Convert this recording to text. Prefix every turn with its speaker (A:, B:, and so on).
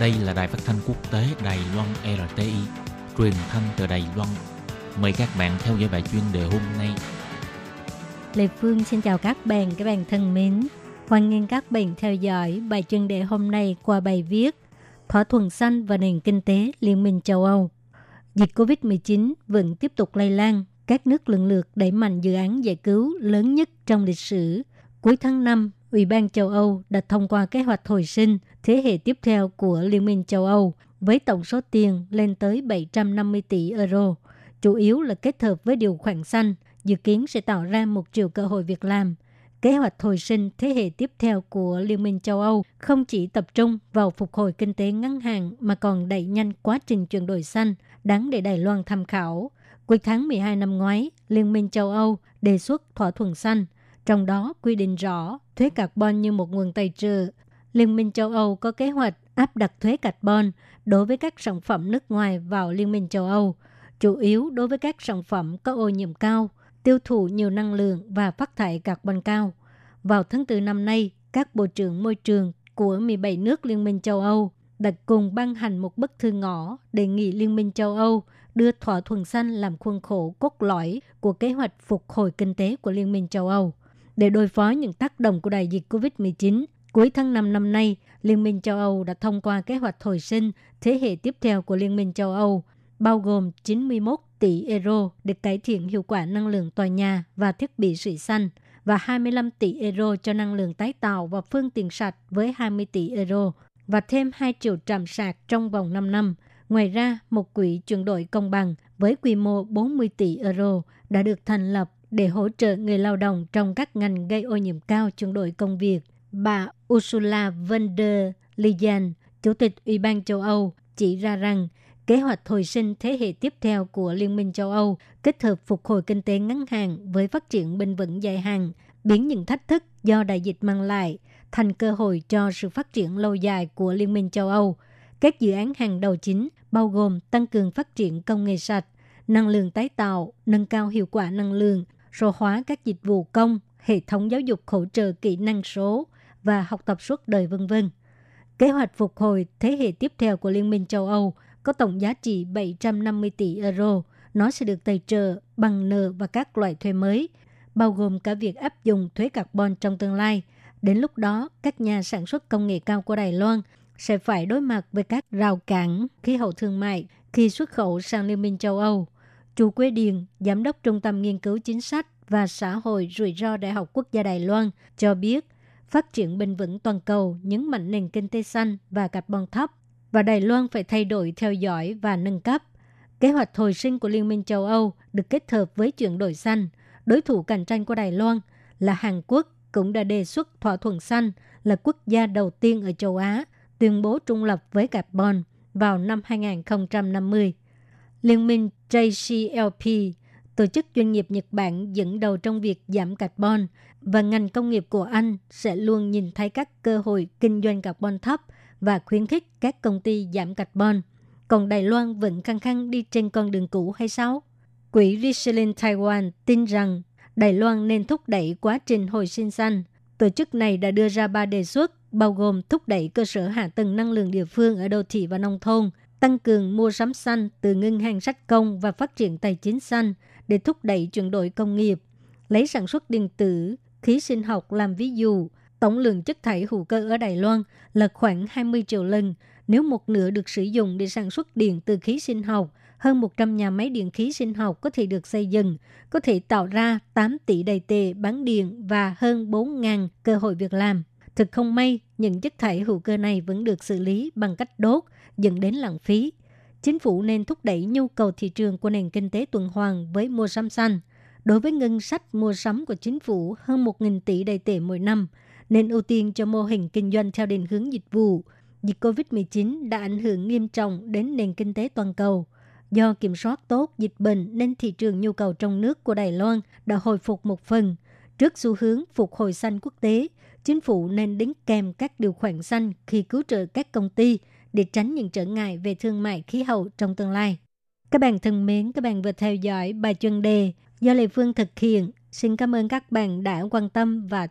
A: Đây là đài phát thanh quốc tế Đài Loan RTI, truyền thanh từ Đài Loan. Mời các bạn theo dõi bài chuyên đề hôm nay.
B: Lê Phương xin chào các bạn, các bạn thân mến. Hoan nghênh các bạn theo dõi bài chuyên đề hôm nay qua bài viết Thỏa thuận xanh và nền kinh tế Liên minh châu Âu. Dịch COVID-19 vẫn tiếp tục lây lan, các nước lần lượt đẩy mạnh dự án giải cứu lớn nhất trong lịch sử. Cuối tháng 5, Ủy ban châu Âu đã thông qua kế hoạch hồi sinh thế hệ tiếp theo của Liên minh châu Âu với tổng số tiền lên tới 750 tỷ euro, chủ yếu là kết hợp với điều khoản xanh, dự kiến sẽ tạo ra một triệu cơ hội việc làm. Kế hoạch hồi sinh thế hệ tiếp theo của Liên minh châu Âu không chỉ tập trung vào phục hồi kinh tế ngắn hạn mà còn đẩy nhanh quá trình chuyển đổi xanh, đáng để Đài Loan tham khảo. Cuối tháng 12 năm ngoái, Liên minh châu Âu đề xuất thỏa thuận xanh, trong đó quy định rõ thuế carbon như một nguồn tài trợ. Liên minh châu Âu có kế hoạch áp đặt thuế carbon đối với các sản phẩm nước ngoài vào Liên minh châu Âu, chủ yếu đối với các sản phẩm có ô nhiễm cao, tiêu thụ nhiều năng lượng và phát thải carbon cao. Vào tháng 4 năm nay, các bộ trưởng môi trường của 17 nước Liên minh châu Âu đã cùng ban hành một bức thư ngõ đề nghị Liên minh châu Âu đưa thỏa thuận xanh làm khuôn khổ cốt lõi của kế hoạch phục hồi kinh tế của Liên minh châu Âu. Để đối phó những tác động của đại dịch COVID-19, cuối tháng 5 năm nay, Liên minh châu Âu đã thông qua kế hoạch hồi sinh thế hệ tiếp theo của Liên minh châu Âu, bao gồm 91 tỷ euro để cải thiện hiệu quả năng lượng tòa nhà và thiết bị sưởi xanh và 25 tỷ euro cho năng lượng tái tạo và phương tiện sạch với 20 tỷ euro và thêm 2 triệu trạm sạc trong vòng 5 năm. Ngoài ra, một quỹ chuyển đổi công bằng với quy mô 40 tỷ euro đã được thành lập để hỗ trợ người lao động trong các ngành gây ô nhiễm cao chuyển đổi công việc. Bà Ursula von der Leyen, Chủ tịch Ủy ban châu Âu, chỉ ra rằng kế hoạch hồi sinh thế hệ tiếp theo của Liên minh châu Âu kết hợp phục hồi kinh tế ngắn hạn với phát triển bền vững dài hạn, biến những thách thức do đại dịch mang lại thành cơ hội cho sự phát triển lâu dài của Liên minh châu Âu. Các dự án hàng đầu chính bao gồm tăng cường phát triển công nghệ sạch, năng lượng tái tạo, nâng cao hiệu quả năng lượng, số hóa các dịch vụ công, hệ thống giáo dục hỗ trợ kỹ năng số và học tập suốt đời vân vân. Kế hoạch phục hồi thế hệ tiếp theo của Liên minh châu Âu có tổng giá trị 750 tỷ euro. Nó sẽ được tài trợ bằng nợ và các loại thuế mới, bao gồm cả việc áp dụng thuế carbon trong tương lai. Đến lúc đó, các nhà sản xuất công nghệ cao của Đài Loan sẽ phải đối mặt với các rào cản khí hậu thương mại khi xuất khẩu sang Liên minh châu Âu. Chu Quế Điền, Giám đốc Trung tâm Nghiên cứu Chính sách và Xã hội Rủi ro Đại học Quốc gia Đài Loan cho biết, phát triển bền vững toàn cầu nhấn mạnh nền kinh tế xanh và carbon thấp và Đài Loan phải thay đổi theo dõi và nâng cấp. Kế hoạch hồi sinh của Liên minh châu Âu được kết hợp với chuyển đổi xanh. Đối thủ cạnh tranh của Đài Loan là Hàn Quốc cũng đã đề xuất thỏa thuận xanh là quốc gia đầu tiên ở châu Á tuyên bố trung lập với carbon vào năm 2050. Liên minh JCLP, tổ chức doanh nghiệp Nhật Bản dẫn đầu trong việc giảm carbon và ngành công nghiệp của Anh sẽ luôn nhìn thấy các cơ hội kinh doanh carbon thấp và khuyến khích các công ty giảm carbon. Còn Đài Loan vẫn khăng khăng đi trên con đường cũ hay sao? Quỹ Richelin Taiwan tin rằng Đài Loan nên thúc đẩy quá trình hồi sinh xanh. Tổ chức này đã đưa ra ba đề xuất, bao gồm thúc đẩy cơ sở hạ tầng năng lượng địa phương ở đô thị và nông thôn, tăng cường mua sắm xanh từ ngân hàng sách công và phát triển tài chính xanh để thúc đẩy chuyển đổi công nghiệp, lấy sản xuất điện tử, khí sinh học làm ví dụ. Tổng lượng chất thải hữu cơ ở Đài Loan là khoảng 20 triệu lần. Nếu một nửa được sử dụng để sản xuất điện từ khí sinh học, hơn 100 nhà máy điện khí sinh học có thể được xây dựng, có thể tạo ra 8 tỷ đầy tệ bán điện và hơn 4.000 cơ hội việc làm. Thực không may, những chất thải hữu cơ này vẫn được xử lý bằng cách đốt, dẫn đến lãng phí. Chính phủ nên thúc đẩy nhu cầu thị trường của nền kinh tế tuần hoàn với mua sắm xanh. Đối với ngân sách mua sắm của chính phủ hơn 1.000 tỷ đầy tệ mỗi năm, nên ưu tiên cho mô hình kinh doanh theo định hướng dịch vụ. Dịch COVID-19 đã ảnh hưởng nghiêm trọng đến nền kinh tế toàn cầu. Do kiểm soát tốt dịch bệnh nên thị trường nhu cầu trong nước của Đài Loan đã hồi phục một phần. Trước xu hướng phục hồi xanh quốc tế, chính phủ nên đính kèm các điều khoản xanh khi cứu trợ các công ty để tránh những trở ngại về thương mại khí hậu trong tương lai. Các bạn thân mến, các bạn vừa theo dõi bài chuyên đề do Lê Phương thực hiện. Xin cảm ơn các bạn đã quan tâm và theo